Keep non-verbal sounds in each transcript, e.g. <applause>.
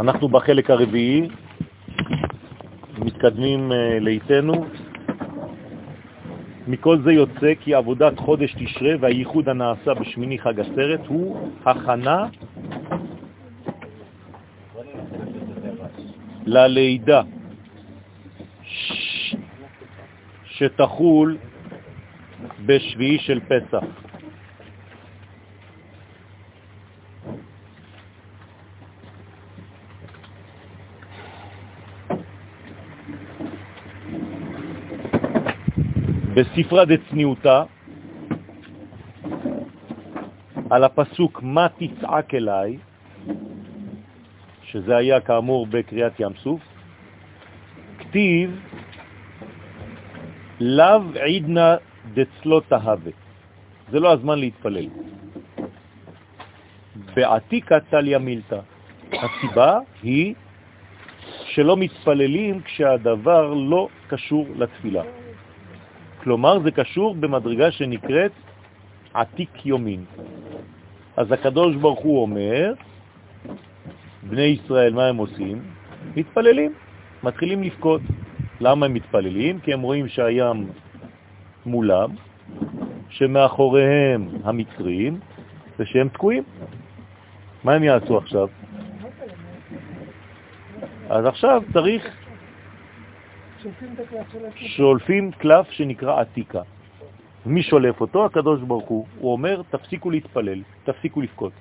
אנחנו בחלק הרביעי, מתקדמים אה, לאיתנו. מכל זה יוצא כי עבודת חודש תשרה והייחוד הנעשה בשמיני חג הסרט הוא הכנה ללידה שתחול בשביעי של פסח. בספרה דצניעותה, על הפסוק מה תצעק אליי, שזה היה כאמור בקריאת ים סוף, כתיב לאו עידנה דצלו תהווה. זה לא הזמן להתפלל. בעתיקה טליה מילתא. הסיבה היא שלא מתפללים כשהדבר לא קשור לתפילה. כלומר, זה קשור במדרגה שנקראת עתיק יומין. אז הקדוש ברוך הוא אומר, בני ישראל, מה הם עושים? מתפללים, מתחילים לפקוד. למה הם מתפללים? כי הם רואים שהים מולם, שמאחוריהם המצרים, ושהם תקועים. מה הם יעשו עכשיו? אז עכשיו צריך שולפים קלף שנקרא עתיקה. מי שולף אותו? הקדוש ברוך הוא. הוא אומר, תפסיקו להתפלל, תפסיקו לבכות.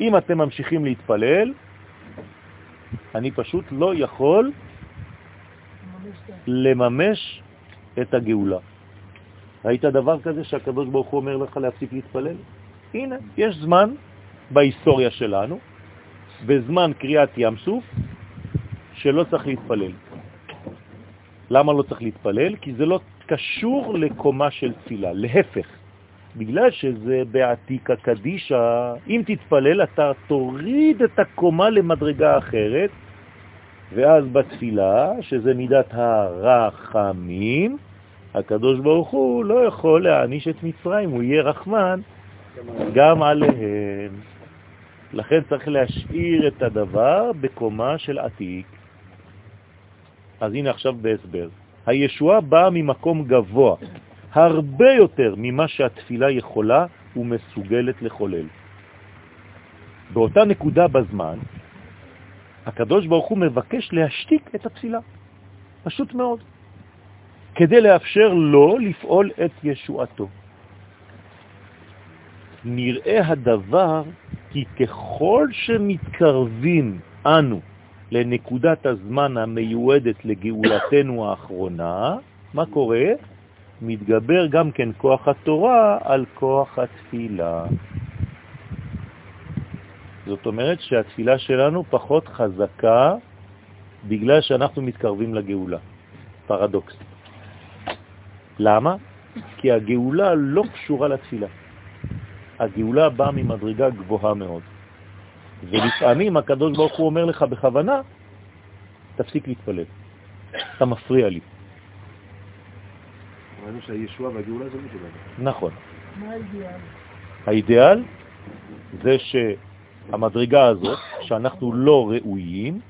אם אתם ממשיכים להתפלל, אני פשוט לא יכול לממש את הגאולה. ראית דבר כזה שהקדוש ברוך הוא אומר לך להפסיק להתפלל? הנה, יש זמן בהיסטוריה שלנו, בזמן קריאת ים סוף, שלא צריך להתפלל. למה לא צריך להתפלל? כי זה לא קשור לקומה של תפילה, להפך. בגלל שזה בעתיקה קדישה, אם תתפלל אתה תוריד את הקומה למדרגה אחרת, ואז בתפילה, שזה מידת הרחמים, הקדוש ברוך הוא לא יכול להעניש את מצרים, הוא יהיה רחמן גם עליהם. לכן צריך להשאיר את הדבר בקומה של עתיק. אז הנה עכשיו בהסבר. הישועה באה ממקום גבוה, הרבה יותר ממה שהתפילה יכולה ומסוגלת לחולל. באותה נקודה בזמן, הקדוש ברוך הוא מבקש להשתיק את התפילה, פשוט מאוד, כדי לאפשר לו לפעול את ישועתו. נראה הדבר כי ככל שמתקרבים אנו לנקודת הזמן המיועדת לגאולתנו האחרונה, מה קורה? מתגבר גם כן כוח התורה על כוח התפילה. זאת אומרת שהתפילה שלנו פחות חזקה בגלל שאנחנו מתקרבים לגאולה. פרדוקס. למה? כי הגאולה לא קשורה לתפילה. הגאולה באה ממדרגה גבוהה מאוד. ולפעמים הקדוש ברוך הוא אומר לך בכוונה, תפסיק להתפלל, אתה מפריע לי. ראינו שהישועה והגאולה זה משולב. נכון. מה האידיאל? האידיאל זה שהמדרגה הזאת, שאנחנו לא ראויים,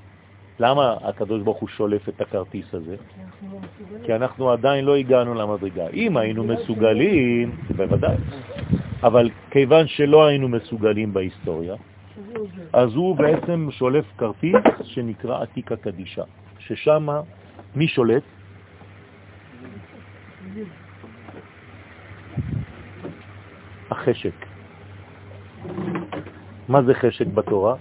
למה הקדוש ברוך הוא שולף את הכרטיס הזה? לא. כי אנחנו עדיין לא הגענו למדרגה. אם היינו מסוגלים, בוודאי, אבל כיוון שלא היינו מסוגלים בהיסטוריה. אז הוא בעצם שולף כרטיס שנקרא עתיקה קדישה, ששם מי שולט? החשק. מה זה חשק בתורה?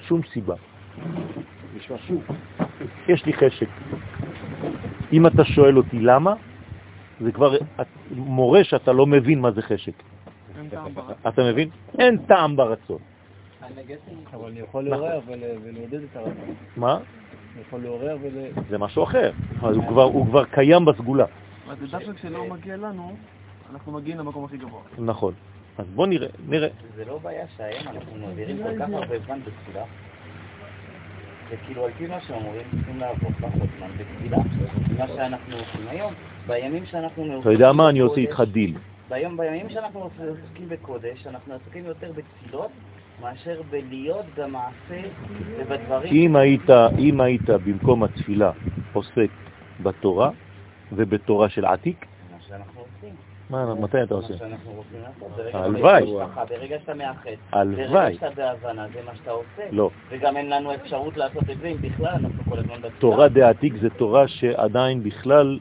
שום סיבה. יש לי חשק. אם אתה שואל אותי למה, זה כבר מורה שאתה לא מבין מה זה חשק. אתה מבין? אין טעם ברצון. אבל אני יכול לעורר ול- ולעודד את הרצון. מה? אני יכול לעורר ול... זה משהו אחר. אז הוא כבר, קיים בסגולה. אז זה דווקא כשלא מגיע לנו, אנחנו מגיעים למקום הכי גבוה. נכון. אז בוא נראה, נראה. זה לא בעיה שהיום אנחנו מעבירים כל כך הרבה זמן בתפילה. זה כאילו על פי מה שאומרים, צריכים לעבור פחות זמן בתפילה, מה שאנחנו עושים היום. בימים שאנחנו... אתה יודע מה? אני עושה איתך דיל. ביום, בימים שאנחנו עוסקים בקודש, אנחנו עסוקים יותר בתפילות מאשר בלהיות במעשה ובדברים. אם היית, אם היית במקום התפילה עוסק בתורה ובתורה של עתיק, מה שאנחנו עושים. מה, מתי אתה עושה? מה שאנחנו רוצים לעשות. ברגע הלוואי. שאתה במשפחה, ברגע שאתה מאחד. ברגע שאתה בהבנה, זה מה שאתה עושה. לא. וגם אין לנו אפשרות לעשות את זה אם בכלל אנחנו כל הזמן בתפילה. תורה דעתיק זה תורה שעדיין בכלל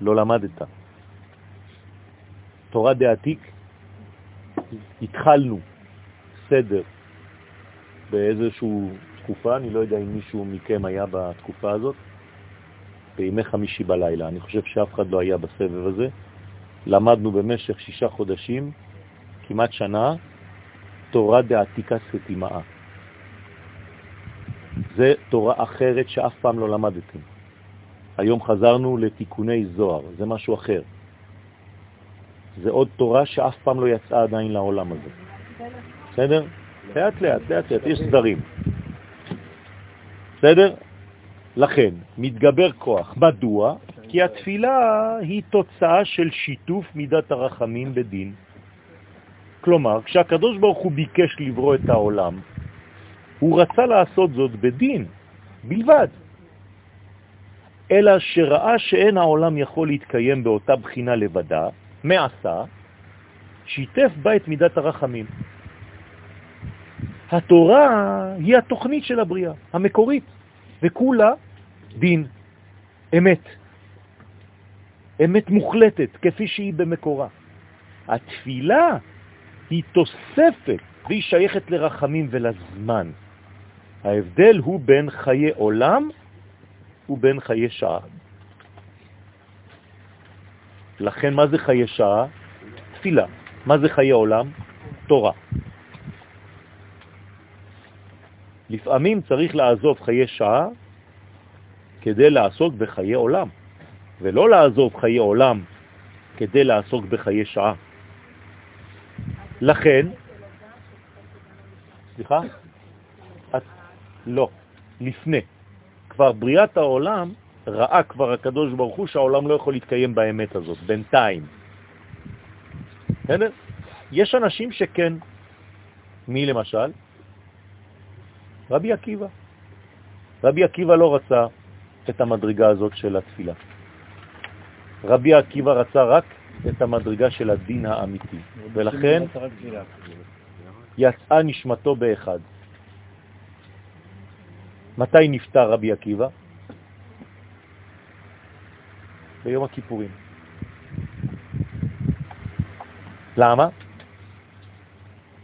לא למדת. תורה דעתיק, התחלנו סדר באיזושהי תקופה, אני לא יודע אם מישהו מכם היה בתקופה הזאת, בימי חמישי בלילה. אני חושב שאף אחד לא היה בסבב הזה. למדנו במשך שישה חודשים, כמעט שנה, תורה דעתיקה סתימאה. זה תורה אחרת שאף פעם לא למדתם. היום חזרנו לתיקוני זוהר, זה משהו אחר. זה עוד תורה שאף פעם לא יצאה עדיין לעולם הזה. בסדר? לאט לאט, לאט לאט, יש סדרים. בסדר? לכן, מתגבר כוח. מדוע? כי התפילה היא תוצאה של שיתוף מידת הרחמים בדין. כלומר, כשהקדוש ברוך הוא ביקש לברוא את העולם, הוא רצה לעשות זאת בדין, בלבד. אלא שראה שאין העולם יכול להתקיים באותה בחינה לבדה, מעשה, שיתף בה את מידת הרחמים. התורה היא התוכנית של הבריאה, המקורית, וכולה דין, אמת. אמת מוחלטת, כפי שהיא במקורה. התפילה היא תוספת, והיא שייכת לרחמים ולזמן. ההבדל הוא בין חיי עולם ובין חיי שעה. לכן מה זה חיי שעה? תפילה. מה זה חיי עולם? תורה. לפעמים צריך לעזוב חיי שעה כדי לעסוק בחיי עולם, ולא לעזוב חיי עולם כדי לעסוק בחיי שעה. לכן, סליחה? לא, לפני. כבר בריאת העולם ראה כבר הקדוש ברוך הוא שהעולם לא יכול להתקיים באמת הזאת, בינתיים. בסדר? יש אנשים שכן. מי למשל? רבי עקיבא. רבי עקיבא לא רצה את המדרגה הזאת של התפילה. רבי עקיבא רצה רק את המדרגה של הדין האמיתי, ולכן יצאה נשמתו באחד. מתי נפטר רבי עקיבא? ביום הכיפורים. למה?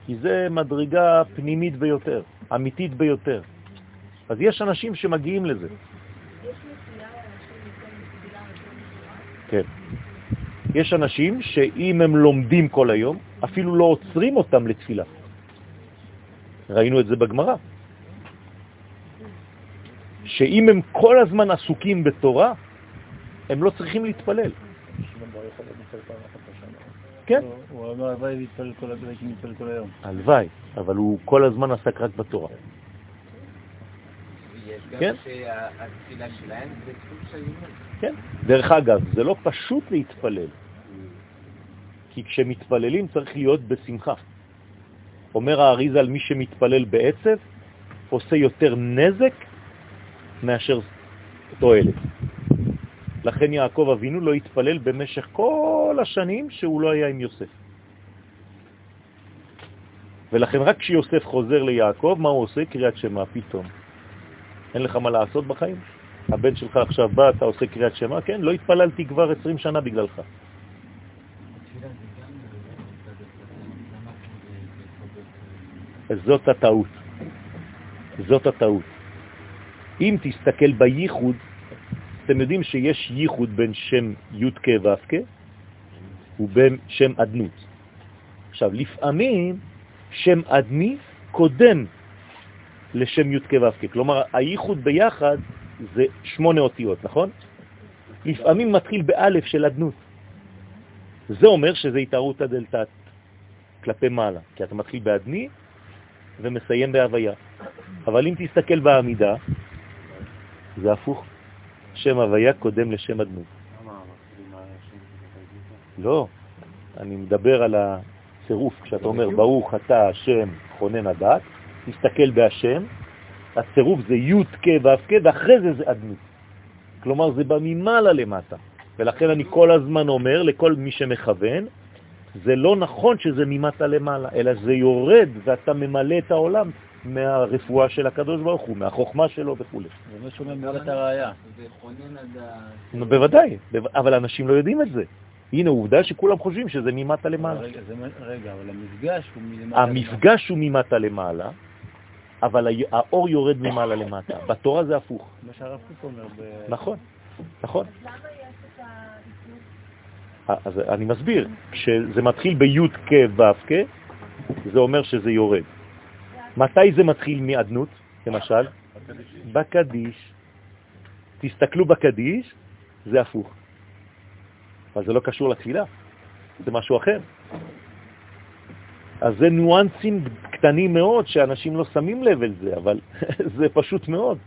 כי זה מדרגה פנימית ביותר, אמיתית ביותר. אז יש אנשים שמגיעים לזה. כן. יש אנשים שאם הם לומדים כל היום, אפילו לא עוצרים אותם לתפילה. ראינו את זה בגמרא. שאם הם כל הזמן עסוקים בתורה, הם לא צריכים להתפלל. כן. הוא אומר, הלוואי להתפלל כל היום, הייתי מתפלל כל היום. הלוואי, אבל הוא כל הזמן עסק רק בתורה. כן? כן. דרך אגב, זה לא פשוט להתפלל, כי כשמתפללים צריך להיות בשמחה. אומר האריזה על מי שמתפלל בעצב, עושה יותר נזק מאשר תועלת. לכן יעקב אבינו לא התפלל במשך כל השנים שהוא לא היה עם יוסף. ולכן רק כשיוסף חוזר ליעקב, מה הוא עושה? קריאת שמה פתאום. אין לך מה לעשות בחיים? הבן שלך עכשיו בא, אתה עושה קריאת שמה? כן, לא התפללתי כבר 20 שנה בגללך. זאת הטעות. זאת הטעות. אם תסתכל בייחוד, אתם יודעים שיש ייחוד בין שם י' כ' ו' כ' ובין שם אדנות. עכשיו, לפעמים שם אדני קודם לשם י' כ' ו' כ', כלומר, הייחוד ביחד זה שמונה אותיות, נכון? לפעמים מתחיל באלף של אדנות. זה אומר שזה התארות הדלתת כלפי מעלה, כי אתה מתחיל באדני ומסיים בהוויה. אבל אם תסתכל בעמידה, זה הפוך. שם הוויה קודם לשם אדנות. לא, אני מדבר על הצירוף, כשאתה אומר ברוך אתה השם מכונן הדעת, תסתכל בהשם, הצירוף זה י' כ' ו' כ', ואחרי זה זה אדנות. כלומר, זה בא ממעלה למטה. ולכן אני כל הזמן אומר לכל מי שמכוון, זה לא נכון שזה ממטה למעלה, אלא זה יורד ואתה ממלא את העולם מהרפואה של הקדוש ברוך הוא, מהחוכמה שלו וכו'. זה מה שאומר מידת הראייה. וכונן הדעת. נו, בוודאי, בו- אבל אנשים לא יודעים את זה. הנה עובדה שכולם חושבים שזה ממטה למעלה. רגע, זה אבל המפגש הוא מלמעלה. המפגש הוא ממטה למעלה, אבל ה- האור יורד ממעלה למטה. בתורה זה הפוך. מה שהרב קוק אומר. ב- נכון, נכון. אה, אז אני מסביר, כשזה מתחיל בי' כ' ו' כ', זה אומר שזה יורד. מתי זה מתחיל מאדנות, למשל? בקדיש. תסתכלו בקדיש, זה הפוך. אבל זה לא קשור לתפילה, זה משהו אחר. אז זה ניואנסים קטנים מאוד שאנשים לא שמים לב אל זה, אבל <laughs> זה פשוט מאוד.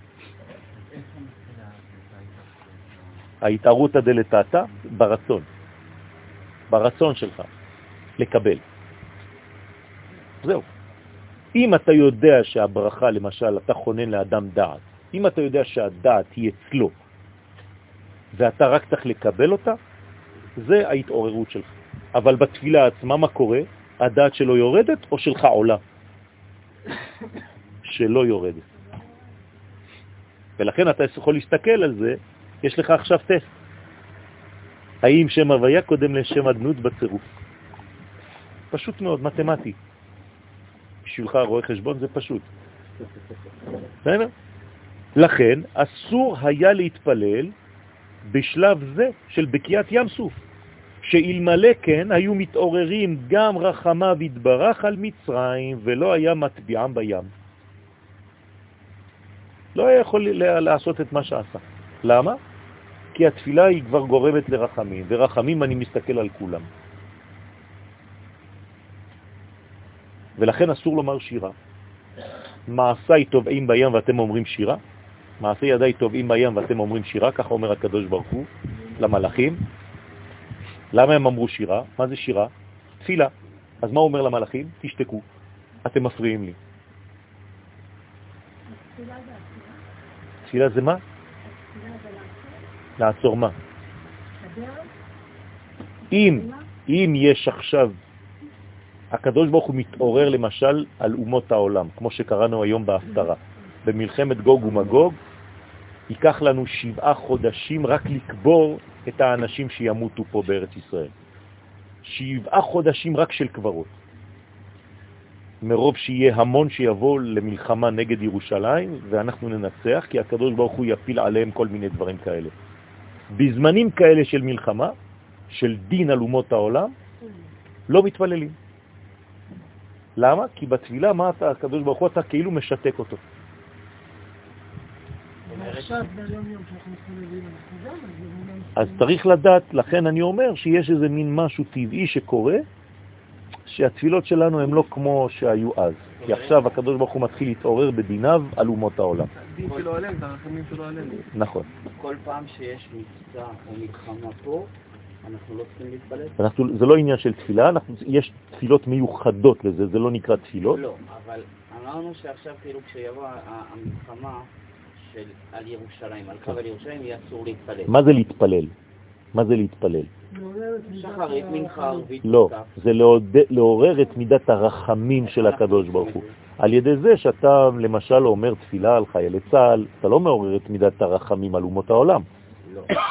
ההתערותא דלתתא ברצון, ברצון שלך לקבל. זהו. אם אתה יודע שהברכה, למשל, אתה חונן לאדם דעת, אם אתה יודע שהדעת היא אצלו, ואתה רק צריך לקבל אותה, זה ההתעוררות שלך. אבל בתפילה עצמה, מה קורה? הדעת שלו יורדת או שלך עולה? שלא יורדת. ולכן אתה יכול להסתכל על זה, יש לך עכשיו טסט. האם שם הוויה קודם לשם אדנות בצירוף? פשוט מאוד, מתמטי. בשבילך רואה חשבון זה פשוט. בסדר? לכן אסור היה להתפלל בשלב זה של בקיעת ים סוף, שאלמלא כן היו מתעוררים גם רחמיו יתברך על מצרים ולא היה מטביעם בים. לא היה יכול לעשות את מה שעשה. למה? כי התפילה היא כבר גורמת לרחמים, ורחמים אני מסתכל על כולם. ולכן אסור לומר שירה. מעשיי טובעים בים ואתם אומרים שירה, מעשי ידיי טובעים בים ואתם אומרים שירה, ככה אומר הקדוש ברוך הוא למלאכים. למה הם אמרו שירה? מה זה שירה? תפילה. אז מה אומר למלאכים? תשתקו, אתם מפריעים לי. תפילה זה מה? לעצור מה? אם, אם יש עכשיו, הקדוש ברוך הוא מתעורר למשל על אומות העולם, כמו שקראנו היום בהפטרה, במלחמת גוג ומגוג, ייקח לנו שבעה חודשים רק לקבור את האנשים שימותו פה בארץ ישראל. שבעה חודשים רק של קברות. מרוב שיהיה המון שיבוא למלחמה נגד ירושלים, ואנחנו ננצח, כי הקדוש ברוך הוא יפיל עליהם כל מיני דברים כאלה. בזמנים כאלה של מלחמה, של דין על אומות העולם, לא מתפללים. למה? כי בתפילה, מה אתה, הקדוש ברוך הוא, אתה כאילו משתק אותו. אז צריך לדעת, לכן אני אומר שיש איזה מין משהו טבעי שקורה, שהתפילות שלנו הן לא כמו שהיו אז. כי עכשיו הקדוש ברוך הוא מתחיל להתעורר בדיניו על אומות העולם. הדין שלו עליהם, את הרחמים שלו עלינו. נכון. כל פעם שיש מבצע או מלחמה פה, אנחנו לא צריכים להתפלל? אנחנו, זה לא עניין של תפילה, אנחנו, יש תפילות מיוחדות לזה, זה לא נקרא תפילות. לא, אבל אמרנו שעכשיו כאילו כשיבוא המלחמה של על ירושלים, על קו על ירושלים, יהיה אסור להתפלל. מה זה להתפלל? מה זה להתפלל? שחרית, מנחה, ערבית, לא. זה לעורר את מידת הרחמים של הקדוש ברוך הוא. על ידי זה שאתה למשל אומר תפילה על חיילי צה"ל, אתה לא מעורר את מידת הרחמים על אומות העולם.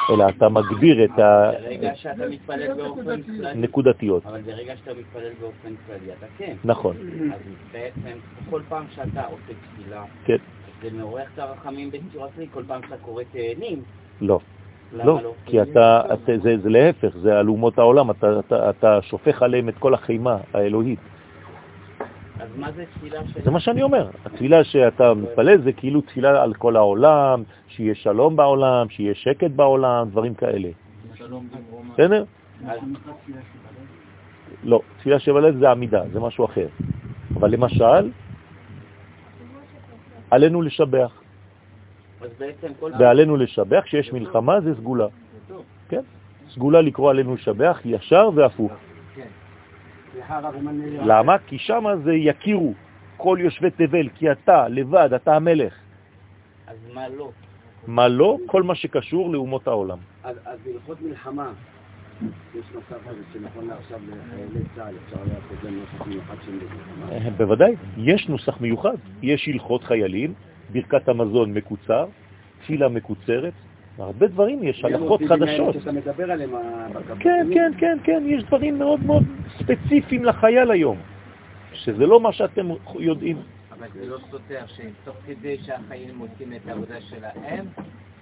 אלא אתה מגביר את ברגע שאתה מתפלל באופן כללי, הנקודתיות. אבל ברגע שאתה מתפלל באופן כללי, אתה כן. נכון, אז בעצם, כל פעם שאתה עושה תפילה, כן, זה מעורר את הרחמים בצורה כללית, כל פעם שאתה קורא תהנים, לא. לא, לא? כי אתה, זה, להפך, זה על אומות העולם, אתה שופך עליהם את כל החימה האלוהית. אז מה זה תפילה של... זה מה שאני אומר. התפילה שאתה מתפלל זה כאילו תפילה על כל העולם, שיהיה שלום בעולם, שיהיה שקט בעולם, דברים כאלה. בסדר? לא, תפילה שבלב זה עמידה, זה משהו אחר. אבל למשל, עלינו לשבח. ועלינו לשבח, כשיש מלחמה זה סגולה. כן? סגולה לקרוא עלינו לשבח ישר והפוך. למה? כי שם זה יכירו. כל יושבי תבל, כי אתה לבד, אתה המלך. אז מה לא? מה לא? כל מה שקשור לאומות העולם. אז בהלכות מלחמה, יש מצב כזה שנכון לעכשיו לחיילי צה"ל אפשר לעשות להם נוסח מיוחד שהם במלחמה. אה, בוודאי, יש נוסח מיוחד, יש הלכות חיילים, ברכת המזון מקוצר, תפילה מקוצרת, הרבה דברים, יש הלכות חדשות. שאתה מדבר עליהם. כן, כן, כן, כן, יש דברים מאוד מאוד ספציפיים לחייל היום, שזה לא מה שאתם יודעים. אבל זה לא סותר שתוך כדי שהחיילים עושים את העבודה שלהם,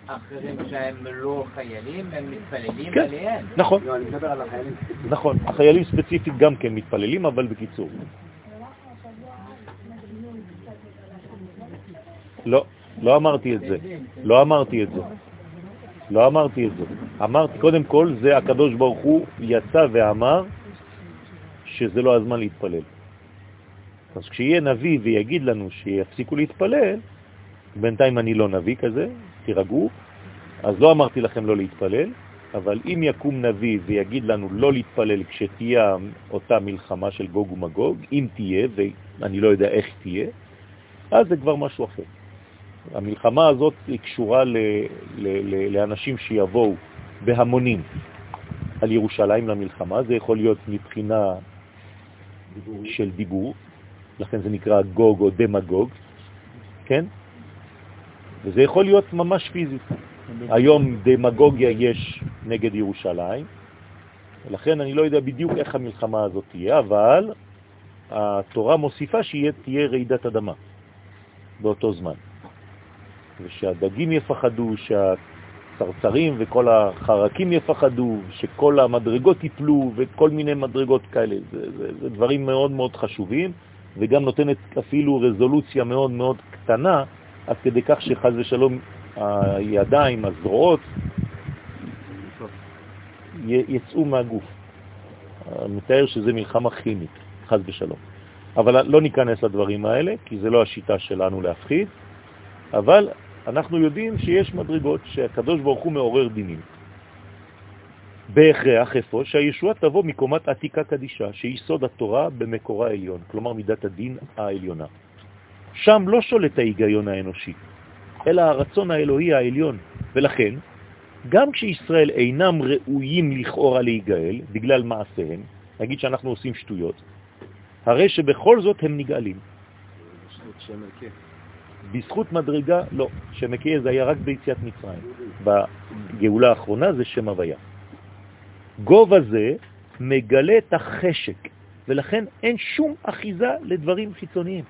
אחרים שהם לא חיילים, הם מתפללים כן. עליהם. נכון, לא, אני מדבר על החיילים. נכון, החיילים ספציפית גם כן מתפללים, אבל בקיצור. לא, לא אמרתי את זה. לא אמרתי את זה. לא אמרתי את זה. אמרתי, קודם כל, זה הקדוש ברוך הוא יצא ואמר שזה לא הזמן להתפלל. אז כשיהיה נביא ויגיד לנו שיפסיקו להתפלל, בינתיים אני לא נביא כזה, תירגעו, אז לא אמרתי לכם לא להתפלל, אבל אם יקום נביא ויגיד לנו לא להתפלל כשתהיה אותה מלחמה של גוג ומגוג, אם תהיה, ואני לא יודע איך תהיה, אז זה כבר משהו אחר. המלחמה הזאת היא קשורה ל, ל, ל, לאנשים שיבואו בהמונים על ירושלים למלחמה, זה יכול להיות מבחינה של דיבור, לכן זה נקרא גוג או דמגוג, כן? וזה יכול להיות ממש פיזית. היום דמגוגיה יש נגד ירושלים, ולכן אני לא יודע בדיוק איך המלחמה הזאת תהיה, אבל התורה מוסיפה שתהיה רעידת אדמה באותו זמן. ושהדגים יפחדו, שהצרצרים וכל החרקים יפחדו, שכל המדרגות ייפלו וכל מיני מדרגות כאלה. זה, זה, זה דברים מאוד מאוד חשובים, וגם נותנת אפילו רזולוציה מאוד מאוד קטנה, עד כדי כך שחז ושלום הידיים, הזרועות, יצאו מהגוף. מתאר שזה מלחמה כימית, חז ושלום. אבל לא ניכנס לדברים האלה, כי זה לא השיטה שלנו להפחיד, אבל אנחנו יודעים שיש מדרגות שהקדוש ברוך הוא מעורר דינים. בהכרח איפה שהישועה תבוא מקומת עתיקה קדישה, שהיא סוד התורה במקורה העליון, כלומר מידת הדין העליונה. שם לא שולט ההיגיון האנושי, אלא הרצון האלוהי העליון, ולכן, גם כשישראל אינם ראויים לכאורה להיגאל בגלל מעשיהם, נגיד שאנחנו עושים שטויות, הרי שבכל זאת הם נגאלים. בזכות מדרגה, לא, שם הקיה זה היה רק ביציאת מצרים. בגאולה האחרונה זה שם הוויה. גובה זה מגלה את החשק, ולכן אין שום אחיזה לדברים חיצוניים.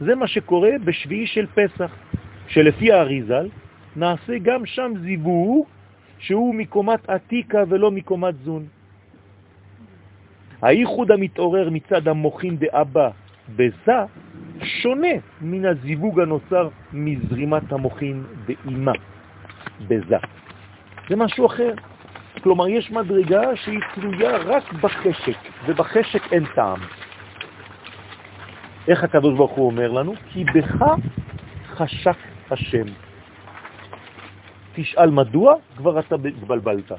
זה מה שקורה בשביעי של פסח, שלפי האריזל נעשה גם שם זיווג שהוא מקומת עתיקה ולא מקומת זון. הייחוד המתעורר מצד המוחין דאבא בזה שונה מן הזיווג הנוצר מזרימת המוחין באימה בזה. זה משהו אחר. כלומר, יש מדרגה שהיא תלויה רק בחשק, ובחשק אין טעם. איך הקדוש ברוך הוא אומר לנו? כי בך חשק השם. תשאל מדוע, כבר אתה התבלבלת.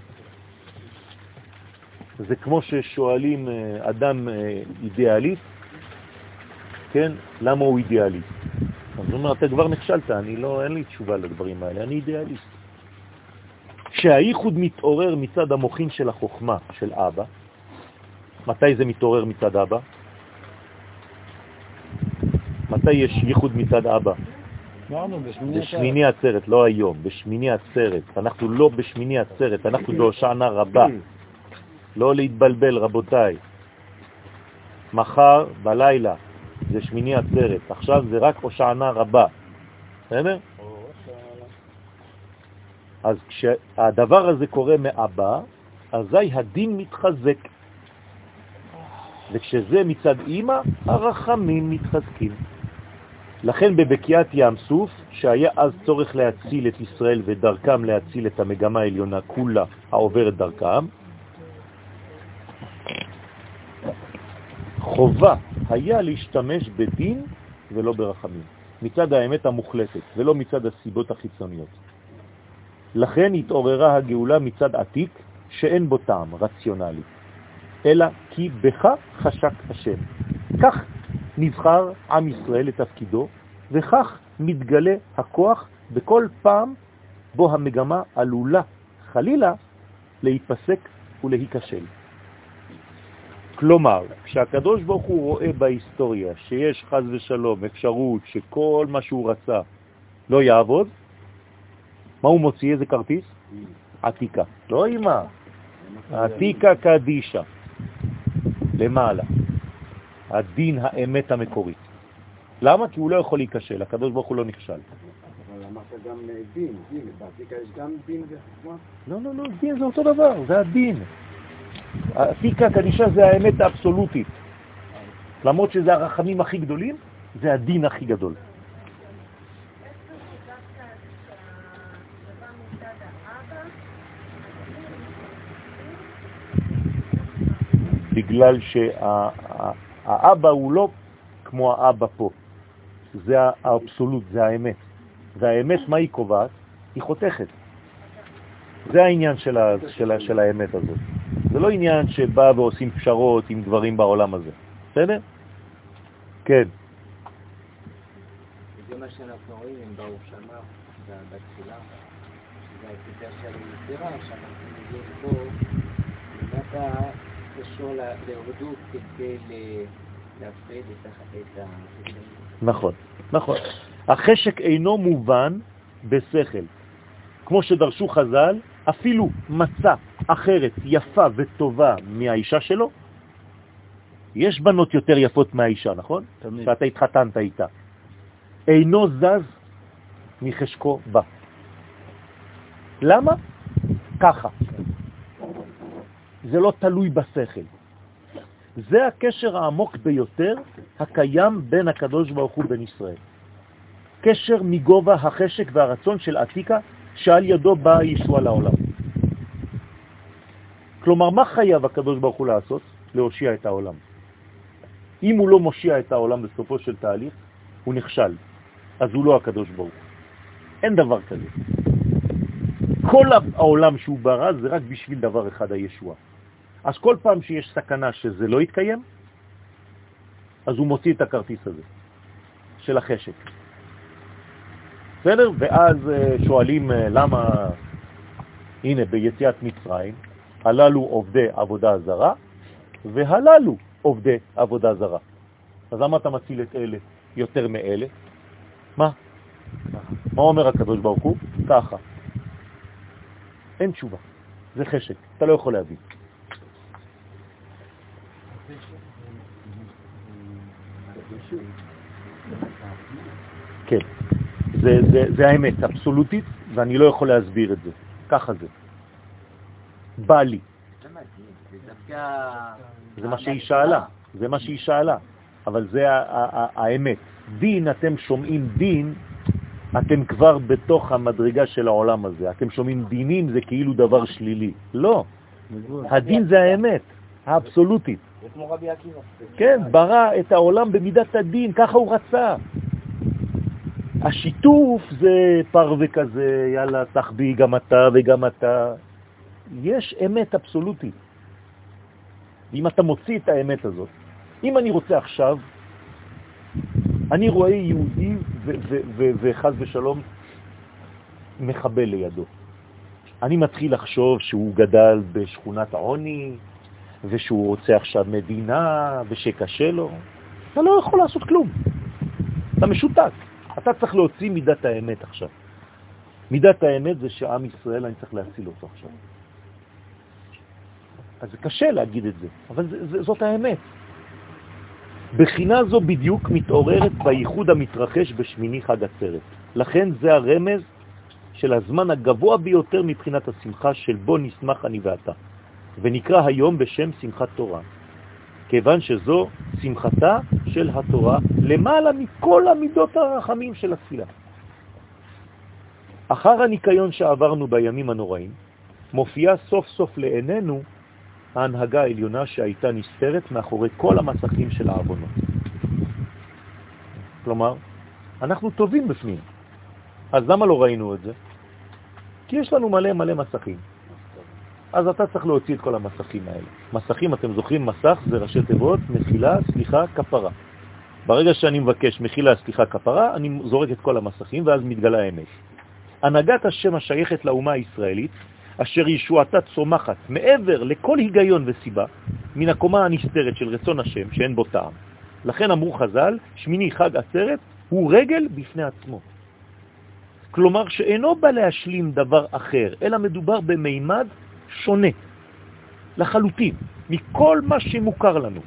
זה כמו ששואלים אה, אדם אה, אידיאליסט, כן, למה הוא אידיאליסט? אז הוא אומר, אתה כבר נכשלת, אני לא, אין לי תשובה לדברים האלה, אני אידיאליסט. כשהייחוד מתעורר מצד המוחין של החוכמה של אבא, מתי זה מתעורר מצד אבא? מתי יש ייחוד מצד אבא? בשמיני עצרת, לא היום, בשמיני עצרת. אנחנו לא בשמיני עצרת, אנחנו בהושענא רבה. לא להתבלבל, רבותיי. מחר בלילה זה שמיני עצרת, עכשיו זה רק הושענא רבה. בסדר? אז כשהדבר הזה קורה מאבא, אזי הדין מתחזק. וכשזה מצד אמא, הרחמים מתחזקים. לכן בבקיעת ים סוף, שהיה אז צורך להציל את ישראל ודרכם להציל את המגמה העליונה כולה העוברת דרכם, חובה היה להשתמש בדין ולא ברחמים, מצד האמת המוחלטת ולא מצד הסיבות החיצוניות. לכן התעוררה הגאולה מצד עתיק שאין בו טעם רציונלי, אלא כי בך חשק השם. כך נבחר עם ישראל לתפקידו, וכך מתגלה הכוח בכל פעם בו המגמה עלולה חלילה להיפסק ולהיכשל. כלומר, כשהקדוש ברוך הוא רואה בהיסטוריה שיש חז ושלום אפשרות שכל מה שהוא רצה לא יעבוד, מה הוא מוציא? איזה כרטיס? עתיקה. לא אימא, עתיקה קדישה. למעלה. הדין האמת המקורית. למה? כי הוא לא יכול להיכשל, הקדוש ברוך הוא לא נכשל. אבל אמרת גם אה, דין, דין, בעתיקה יש גם דין וחוכמה? לא, לא, לא, דין זה אותו דבר, זה הדין. עתיקה קדישה זה האמת האבסולוטית. למרות שזה הרחמים הכי גדולים, זה הדין הכי גדול. בגלל שהאבא הוא לא כמו האבא פה. זה האבסולוט, זה האמת. והאמת, מה היא קובעת? היא חותכת. זה העניין של, האמת הזאת. זה לא עניין שבא ועושים פשרות עם דברים בעולם הזה. בסדר? כן. זה מה שאנחנו רואים עם ברוך שמר בתפילה, שזה הכיתה של היצירה, שאנחנו מגיעים פה, למטה קשור להורדות כדי להפריד את ה... נכון, נכון. החשק אינו מובן בשכל. כמו שדרשו חז"ל, אפילו מצא אחרת יפה וטובה מהאישה שלו, יש בנות יותר יפות מהאישה, נכון? תמיד. שאתה התחתנת איתה. אינו זז מחשקו בה. למה? ככה. זה לא תלוי בשכל. זה הקשר העמוק ביותר הקיים בין הקדוש ברוך הוא בין ישראל. קשר מגובה החשק והרצון של עתיקה שעל ידו בא ישוע לעולם. כלומר, מה חייב הקדוש ברוך הוא לעשות? להושיע את העולם. אם הוא לא מושיע את העולם בסופו של תהליך, הוא נכשל. אז הוא לא הקדוש ברוך הוא. אין דבר כזה. כל העולם שהוא ברא זה רק בשביל דבר אחד, הישוע. אז כל פעם שיש סכנה שזה לא יתקיים, אז הוא מוציא את הכרטיס הזה של החשק. בסדר? ואז אה, שואלים אה, למה, הנה, ביציאת מצרים, הללו עובדי עבודה זרה, והללו עובדי עבודה זרה. אז למה אתה מציל את אלה יותר מאלה? מה? מה אומר הקדוש ברוך הוא? ככה. אין תשובה, זה חשק, אתה לא יכול להבין. כן, זה, זה, זה האמת, אבסולוטית, ואני לא יכול להסביר את זה. ככה זה. בא לי. זה מה שהיא שאלה, זה מה שהיא שאלה, אבל זה האמת. דין, אתם שומעים דין, אתם כבר בתוך המדרגה של העולם הזה. אתם שומעים דינים, זה כאילו דבר שלילי. לא, הדין זה האמת, האבסולוטית. זה כמו רבי עקיבא. כן, ברא את העולם במידת הדין, ככה הוא רצה. השיתוף זה פרווה כזה, יאללה, תחבי גם אתה וגם אתה. יש אמת אבסולוטית. אם אתה מוציא את האמת הזאת, אם אני רוצה עכשיו, אני רואה יהודי וחז ושלום מחבל לידו. אני מתחיל לחשוב שהוא גדל בשכונת העוני, ושהוא רוצה עכשיו מדינה, ושקשה לו. אתה לא יכול לעשות כלום. אתה משותק. אתה צריך להוציא מידת האמת עכשיו. מידת האמת זה שעם ישראל, אני צריך להציל אותו עכשיו. אז זה קשה להגיד את זה, אבל זה, זה, זאת האמת. בחינה זו בדיוק מתעוררת בייחוד המתרחש בשמיני חג עצרת. לכן זה הרמז של הזמן הגבוה ביותר מבחינת השמחה של בו נשמח אני ואתה, ונקרא היום בשם שמחת תורה, כיוון שזו שמחתה של התורה למעלה מכל המידות הרחמים של התפילה. אחר הניקיון שעברנו בימים הנוראים, מופיעה סוף סוף לעינינו ההנהגה העליונה שהייתה נסתרת מאחורי כל המסכים של העוונות. כלומר, אנחנו טובים בפנים. אז למה לא ראינו את זה? כי יש לנו מלא מלא מסכים. אז אתה צריך להוציא את כל המסכים האלה. מסכים, אתם זוכרים, מסך זה ראשי תיבות, מחילה, סליחה, כפרה. ברגע שאני מבקש מחילה, סליחה, כפרה, אני זורק את כל המסכים ואז מתגלה האמת. הנהגת השם השייכת לאומה הישראלית, אשר ישועתה צומחת מעבר לכל היגיון וסיבה, מן הקומה הנסתרת של רצון השם, שאין בו טעם. לכן אמרו חז"ל, שמיני חג עצרת הוא רגל בפני עצמו. כלומר שאינו בא להשלים דבר אחר, אלא מדובר במימד שונה, לחלוטין, מכל מה שמוכר לנו.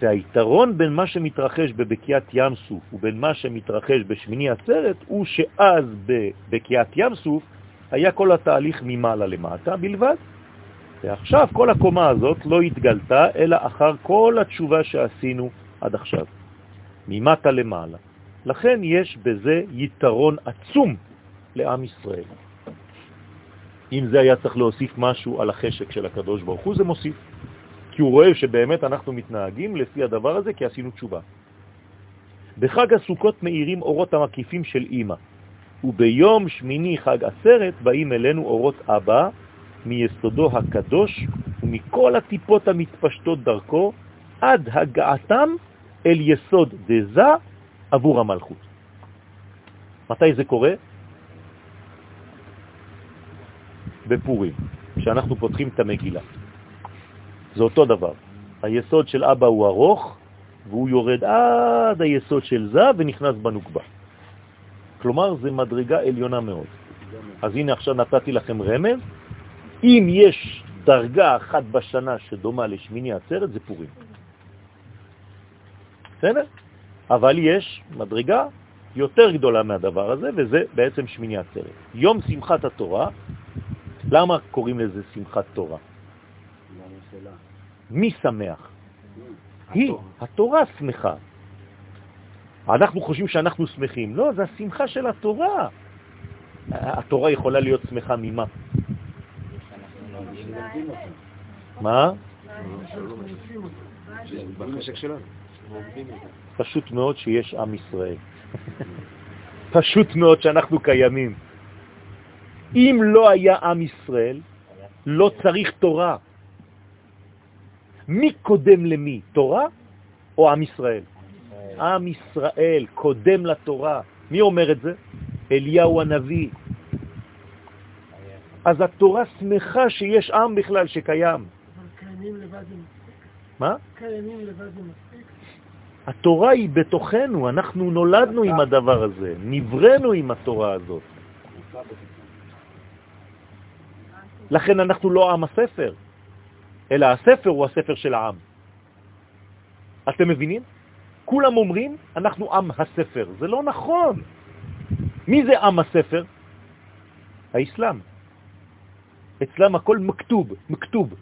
והיתרון בין מה שמתרחש בבקיעת ים סוף ובין מה שמתרחש בשמיני עצרת הוא שאז בבקיעת ים סוף היה כל התהליך ממעלה למטה בלבד, ועכשיו כל הקומה הזאת לא התגלתה אלא אחר כל התשובה שעשינו עד עכשיו, ממטה למעלה. לכן יש בזה יתרון עצום לעם ישראל. אם זה היה צריך להוסיף משהו על החשק של הקדוש ברוך הוא, זה מוסיף. כי הוא רואה שבאמת אנחנו מתנהגים לפי הדבר הזה כי עשינו תשובה. בחג הסוכות מאירים אורות המקיפים של אימא, וביום שמיני חג עשרת באים אלינו אורות אבא מיסודו הקדוש ומכל הטיפות המתפשטות דרכו עד הגעתם אל יסוד דזה עבור המלכות. מתי זה קורה? בפורים, כשאנחנו פותחים את המגילה. זה אותו דבר. היסוד של אבא הוא ארוך, והוא יורד עד היסוד של זה ונכנס בנוקבה. כלומר, זה מדרגה עליונה מאוד. אז הנה עכשיו נתתי לכם רמז, אם יש דרגה אחת בשנה שדומה לשמיני עצרת, זה פורים. בסדר? אבל יש מדרגה יותר גדולה מהדבר הזה, וזה בעצם שמיני עצרת. יום שמחת התורה, למה קוראים לזה שמחת תורה? מי שמח? היא, התורה שמחה. אנחנו חושבים שאנחנו שמחים. לא, זה השמחה של התורה. התורה יכולה להיות שמחה ממה? מה? פשוט מאוד שיש עם ישראל. פשוט מאוד שאנחנו קיימים. אם לא היה עם ישראל, לא צריך תורה. מי קודם למי, תורה או עם ישראל? עם ישראל קודם לתורה. מי אומר את זה? אליהו הנביא. אז התורה שמחה שיש עם בכלל שקיים. אבל קיימים לבד זה מספיק? מה? קיימים לבד זה מספיק? התורה היא בתוכנו, אנחנו נולדנו עם הדבר הזה, נברנו עם התורה הזאת. לכן אנחנו לא עם הספר, אלא הספר הוא הספר של העם. אתם מבינים? כולם אומרים, אנחנו עם הספר. זה לא נכון. מי זה עם הספר? האסלאם. אצלם הכל מכתוב, מכתוב.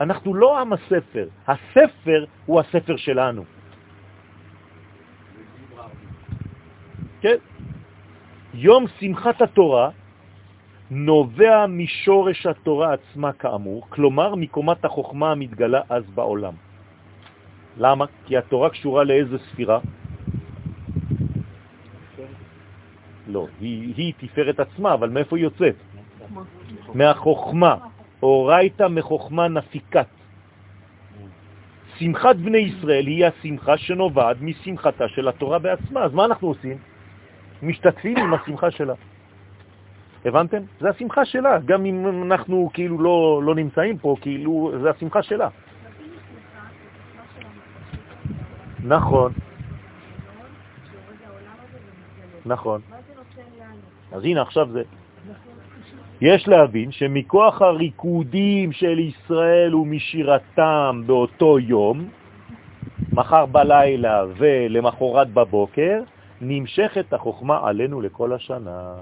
אנחנו לא עם הספר, הספר הוא הספר שלנו. כן? יום שמחת התורה נובע משורש התורה עצמה כאמור, כלומר מקומת החוכמה המתגלה אז בעולם. למה? כי התורה קשורה לאיזה ספירה? לא, היא, היא תפארת עצמה, אבל מאיפה היא יוצאת? מהחוכמה. אורייתא מחוכמה נפיקת. שמחת בני ישראל היא השמחה שנובעת משמחתה של התורה בעצמה. אז מה אנחנו עושים? משתתפים עם השמחה שלה. הבנתם? זה השמחה שלה, גם אם אנחנו כאילו לא, לא נמצאים פה, כאילו זה השמחה שלה. נכון. נכון. אז הנה עכשיו זה. יש להבין שמכוח הריקודים של ישראל ומשירתם באותו יום, מחר בלילה ולמחרת בבוקר, נמשכת החוכמה עלינו לכל השנה.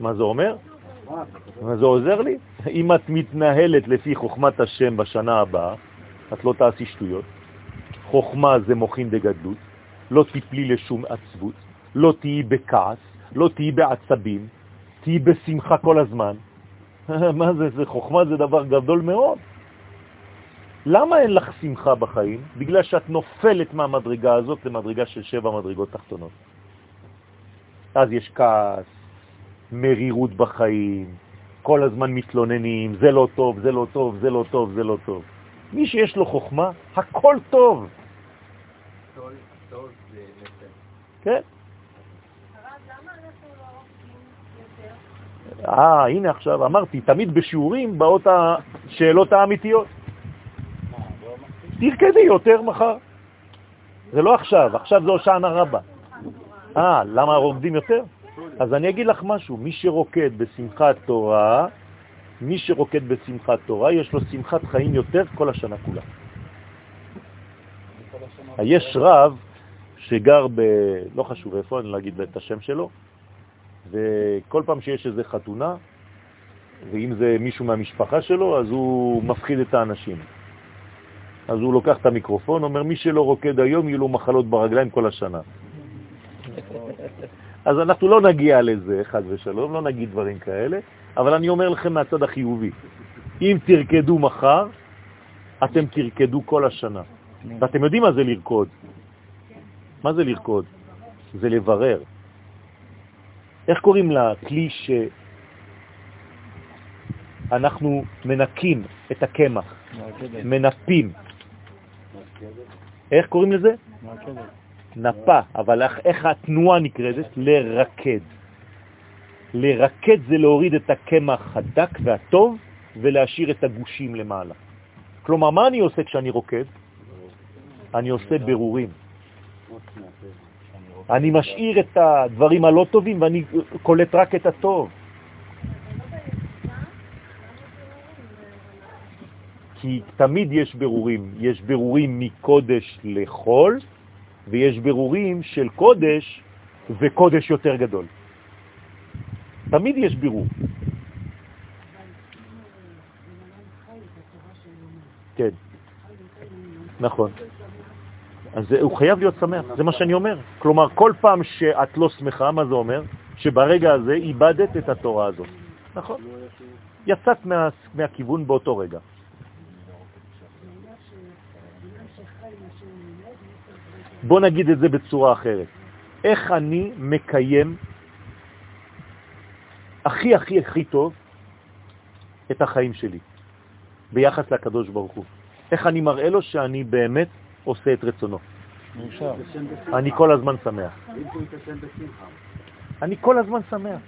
מה זה אומר? מה זה עוזר לי? אם את מתנהלת לפי חוכמת השם בשנה הבאה, את לא תעשי שטויות. חוכמה זה מוכין דגדלות, לא תיפלי לשום עצבות, לא תהי בכעס, לא תהי בעצבים, תהי בשמחה כל הזמן. <laughs> מה זה, זה חוכמה זה דבר גדול מאוד. למה אין לך שמחה בחיים? בגלל שאת נופלת מהמדרגה הזאת למדרגה של שבע מדרגות תחתונות. אז יש כעס, מרירות בחיים, כל הזמן מתלוננים, זה לא טוב, זה לא טוב, זה לא טוב, זה לא טוב. מי שיש לו חוכמה, הכל טוב. כן. אה, הנה עכשיו אמרתי, תמיד בשיעורים באות השאלות האמיתיות. תרקדי יותר מחר. זה לא עכשיו, עכשיו זה הושענא רבה. אה, למה רוקדים יותר? אז אני אגיד לך משהו, מי שרוקד בשמחת תורה, מי שרוקד בשמחת תורה, יש לו שמחת חיים יותר כל השנה כולה. יש רב שגר ב... לא חשוב איפה, אני לא אגיד את השם שלו, וכל פעם שיש איזו חתונה, ואם זה מישהו מהמשפחה שלו, אז הוא מפחיד את האנשים. אז הוא לוקח את המיקרופון, אומר, מי שלא רוקד היום, יהיו לו מחלות ברגליים כל השנה. <laughs> אז אנחנו לא נגיע לזה, חד ושלום, לא נגיד דברים כאלה, אבל אני אומר לכם מהצד החיובי, אם תרקדו מחר, אתם תרקדו כל השנה. ואתם יודעים מה זה לרקוד. מה זה לרקוד? זה לברר. איך קוראים לכלי שאנחנו מנקים את הקמח, מנפים? איך קוראים לזה? נפה, אבל איך, התנועה נקראת? לרקד. לרקד זה להוריד את הקמח הדק והטוב ולהשאיר את הגושים למעלה. כלומר, מה אני עושה כשאני רוקד? אני עושה ברורים. אני משאיר את הדברים הלא טובים ואני קולט רק את הטוב. כי תמיד יש ברורים, יש ברורים מקודש לחול, ויש ברורים של קודש וקודש יותר גדול. תמיד יש בירור. כן, נכון. אז הוא חייב להיות שמח, זה מה שאני אומר. כלומר, כל פעם שאת לא שמחה, מה זה אומר? שברגע הזה איבדת את התורה הזאת. נכון. יצאת מה, מהכיוון באותו רגע. בוא נגיד את זה בצורה אחרת. איך אני מקיים הכי הכי הכי טוב את החיים שלי ביחס לקדוש ברוך הוא? איך אני מראה לו שאני באמת עושה את רצונו? אני כל הזמן שמח. אני כל הזמן שמח.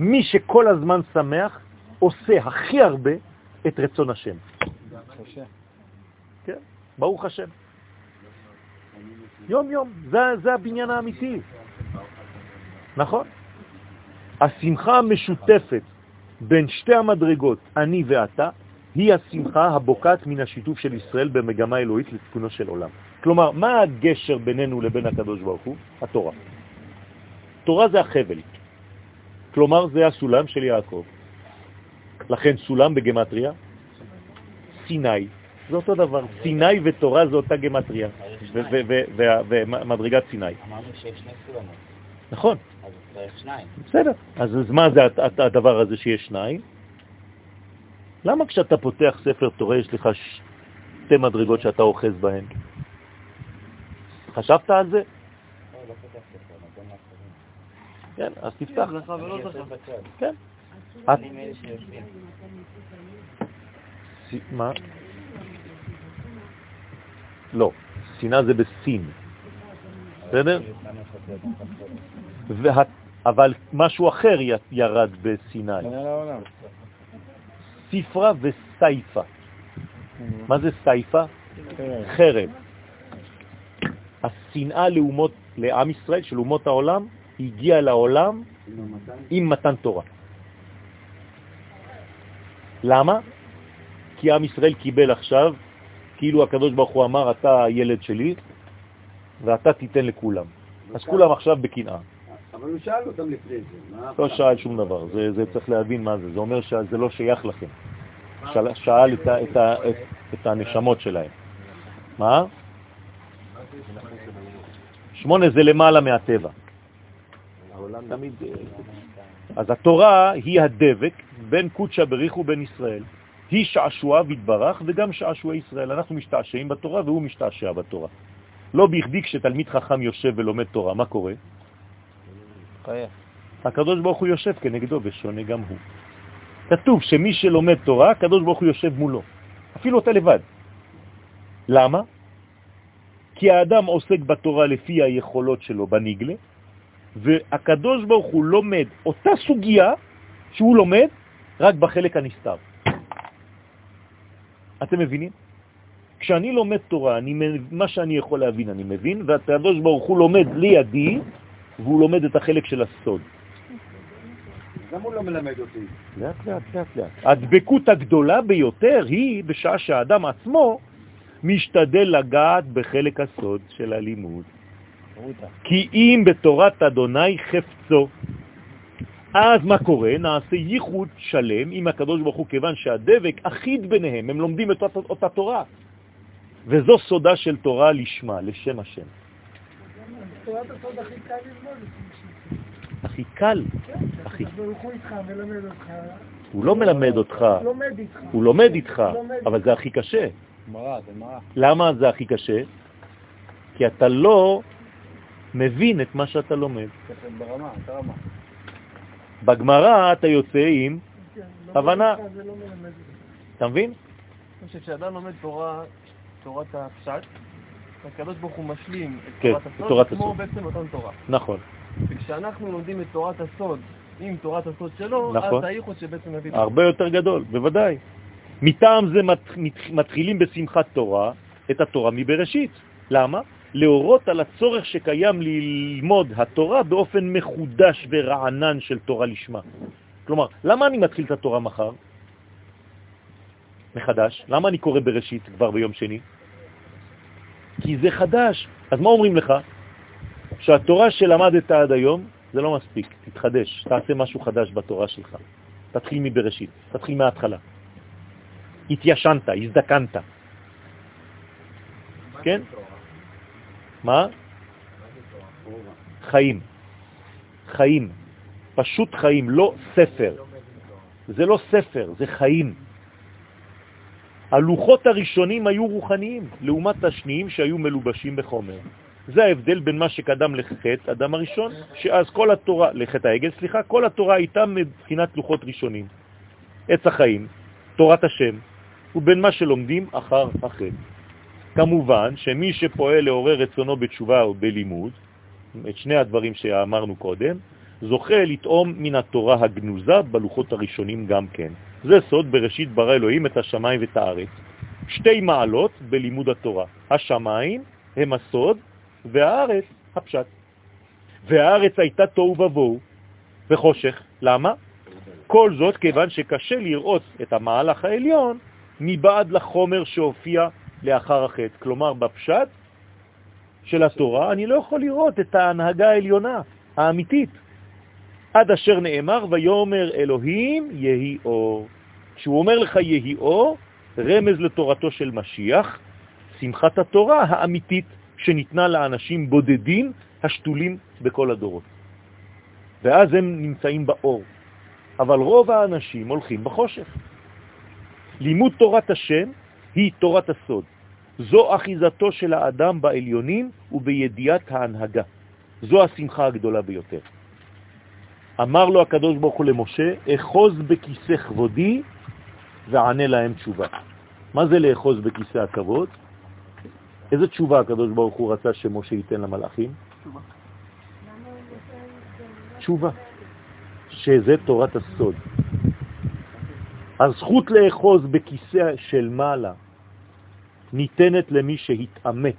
מי שכל הזמן שמח עושה הכי הרבה את רצון השם. כן, ברוך השם. יום יום, זה, זה הבניין האמיתי. נכון? השמחה המשותפת בין שתי המדרגות, אני ואתה, היא השמחה הבוקעת מן השיתוף של ישראל במגמה אלוהית לתיקונו של עולם. כלומר, מה הגשר בינינו לבין הקדוש ברוך הוא? התורה. תורה זה החבל. כלומר, זה הסולם של יעקב. לכן סולם בגמטריה, סיני. זה אותו דבר. סיני ותורה זה אותה גמטריה, ומדרגת סיני. אמרנו שיש שני סולמות. נכון. אז צריך שניים. בסדר. אז מה זה הדבר הזה שיש שניים? למה כשאתה פותח ספר תורה יש לך שתי מדרגות שאתה אוחז בהן? חשבת על זה? כן, אז תפתח. כן. מה? לא, שנאה זה בסין. בסדר? אבל משהו אחר ירד בסיני. ספרה וסייפה. מה זה סייפה? חרב. השנאה לאומות, לעם ישראל, של אומות העולם, הגיעה לעולם עם מתן תורה. למה? כי עם ישראל קיבל עכשיו, כאילו הקדוש ברוך הוא אמר, אתה הילד שלי, ואתה תיתן לכולם. אז כולם עכשיו בקנאה. אבל הוא שאל אותם לפני זה. לא שאל שום דבר, זה, זה צריך להבין מה זה. זה אומר שזה לא שייך לכם. שאל, שאל את, את, את, את הנשמות שלהם. מה? שמונה זה למעלה מהטבע. תמיד... אה, אז התורה היא הדבק בין קודשא בריך ובין ישראל. היא שעשוע והתברך וגם שעשוע ישראל. אנחנו משתעשעים בתורה והוא משתעשע בתורה. לא בכדי כשתלמיד חכם יושב ולומד תורה, מה קורה? הקדוש ברוך הוא יושב כנגדו ושונה גם הוא. כתוב שמי שלומד תורה, הקדוש ברוך הוא יושב מולו. אפילו אתה לבד. למה? כי האדם עוסק בתורה לפי היכולות שלו בנגלה, והקדוש ברוך הוא לומד אותה סוגיה שהוא לומד רק בחלק הנסתר. אתם מבינים? כשאני לומד תורה, אני, מה שאני יכול להבין אני מבין, והקדוש ברוך הוא לומד לידי, והוא לומד את החלק של הסוד. למה הוא לא מלמד אותי? לאט לאט לאט לאט. הדבקות הגדולה ביותר היא בשעה שהאדם עצמו משתדל לגעת בחלק הסוד של הלימוד. כי אם בתורת אדוני חפצו, אז מה קורה? נעשה ייחוד שלם עם הקדוש ברוך הוא, כיוון שהדבק אחיד ביניהם, הם לומדים את אותה, אותה תורה. וזו סודה של תורה לשמה, לשם השם. תורת הסוד הכי קל ללמוד הכי קל, הכי... ברוך הוא איתך, מלמד אותך. הוא לא מלמד אותך, הוא לומד איתך. הוא לומד איתך, לומד. אבל זה הכי קשה. למה זה הכי קשה? כי אתה לא מבין את מה שאתה לומד. בגמרא אתה יוצא עם, כן, הבנה. לא. אתה מבין? אני חושב שכשאדם לומד תורה, תורת הפשט, הקדוש ברוך הוא משלים את כן, תורת הסוד, תורת כמו הסוד. בעצם אותן תורה. נכון, וכשאנחנו לומדים את תורת הסוד עם תורת הסוד שלו, נכון. אז הייחוד שבעצם מביא... הרבה יותר גדול, בוודאי. מטעם זה מת- מתחילים בשמחת תורה את התורה מבראשית. למה? להורות על הצורך שקיים ללמוד התורה באופן מחודש ורענן של תורה לשמה. כלומר, למה אני מתחיל את התורה מחר? מחדש. למה אני קורא בראשית כבר ביום שני? כי זה חדש. אז מה אומרים לך? שהתורה שלמדת עד היום זה לא מספיק, תתחדש, תעשה משהו חדש בתורה שלך. תתחיל מבראשית, תתחיל מההתחלה. התיישנת, הזדקנת. כן? מה? חיים. חיים. פשוט חיים, לא ספר. זה לא ספר, זה חיים. הלוחות הראשונים היו רוחניים, לעומת השניים שהיו מלובשים בחומר. זה ההבדל בין מה שקדם לחטא אדם הראשון, שאז כל התורה, לחטא העגל, סליחה, כל התורה הייתה מבחינת לוחות ראשונים. עץ החיים, תורת השם, ובין מה שלומדים אחר החטא. כמובן שמי שפועל לעורר רצונו בתשובה או בלימוד, את שני הדברים שאמרנו קודם, זוכה לטעום מן התורה הגנוזה בלוחות הראשונים גם כן. זה סוד בראשית ברא אלוהים את השמיים ואת הארץ. שתי מעלות בלימוד התורה. השמיים הם הסוד והארץ הפשט. והארץ הייתה תוהו ובוהו וחושך. למה? כל זאת כיוון שקשה לראות את המהלך העליון מבעד לחומר שהופיע לאחר החטא. כלומר, בפשט של התורה אני לא יכול לראות את ההנהגה העליונה, האמיתית. עד אשר נאמר, ויאמר אלוהים יהי אור. כשהוא אומר לך יהי אור, רמז לתורתו של משיח, שמחת התורה האמיתית שניתנה לאנשים בודדים השתולים בכל הדורות. ואז הם נמצאים באור. אבל רוב האנשים הולכים בחושך. לימוד תורת השם היא תורת הסוד. זו אחיזתו של האדם בעליונים ובידיעת ההנהגה. זו השמחה הגדולה ביותר. אמר לו הקדוש ברוך הוא למשה, אחוז בכיסא כבודי וענה להם תשובה. מה זה לאחוז בכיסא הכבוד? איזה תשובה הקדוש ברוך הוא רצה שמשה ייתן למלאכים? תשובה. שזה תורת הסוד. הזכות לאחוז בכיסא של מעלה ניתנת למי שהתאמץ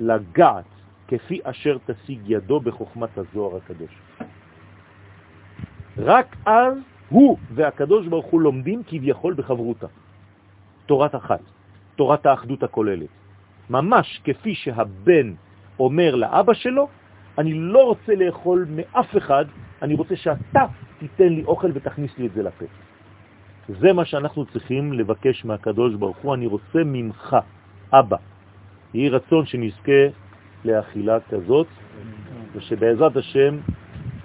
לגעת כפי אשר תשיג ידו בחוכמת הזוהר הקדוש. רק אז הוא והקדוש ברוך הוא לומדים כביכול בחברותה. תורת אחת, תורת האחדות הכוללת. ממש כפי שהבן אומר לאבא שלו, אני לא רוצה לאכול מאף אחד, אני רוצה שאתה תיתן לי אוכל ותכניס לי את זה לפה. זה מה שאנחנו צריכים לבקש מהקדוש ברוך הוא, אני רוצה ממך, אבא. יהי רצון שנזכה לאכילה כזאת, ושבעזרת השם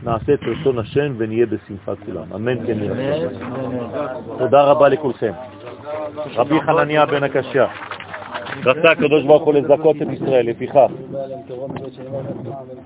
נעשה את רצון השם ונהיה בשמחה כולם. אמן כן יהיה. תודה רבה לכולכם. רבי חנניה בן הקשה. רצה הקדוש ברוך הוא לזכות את ישראל, לפיכך.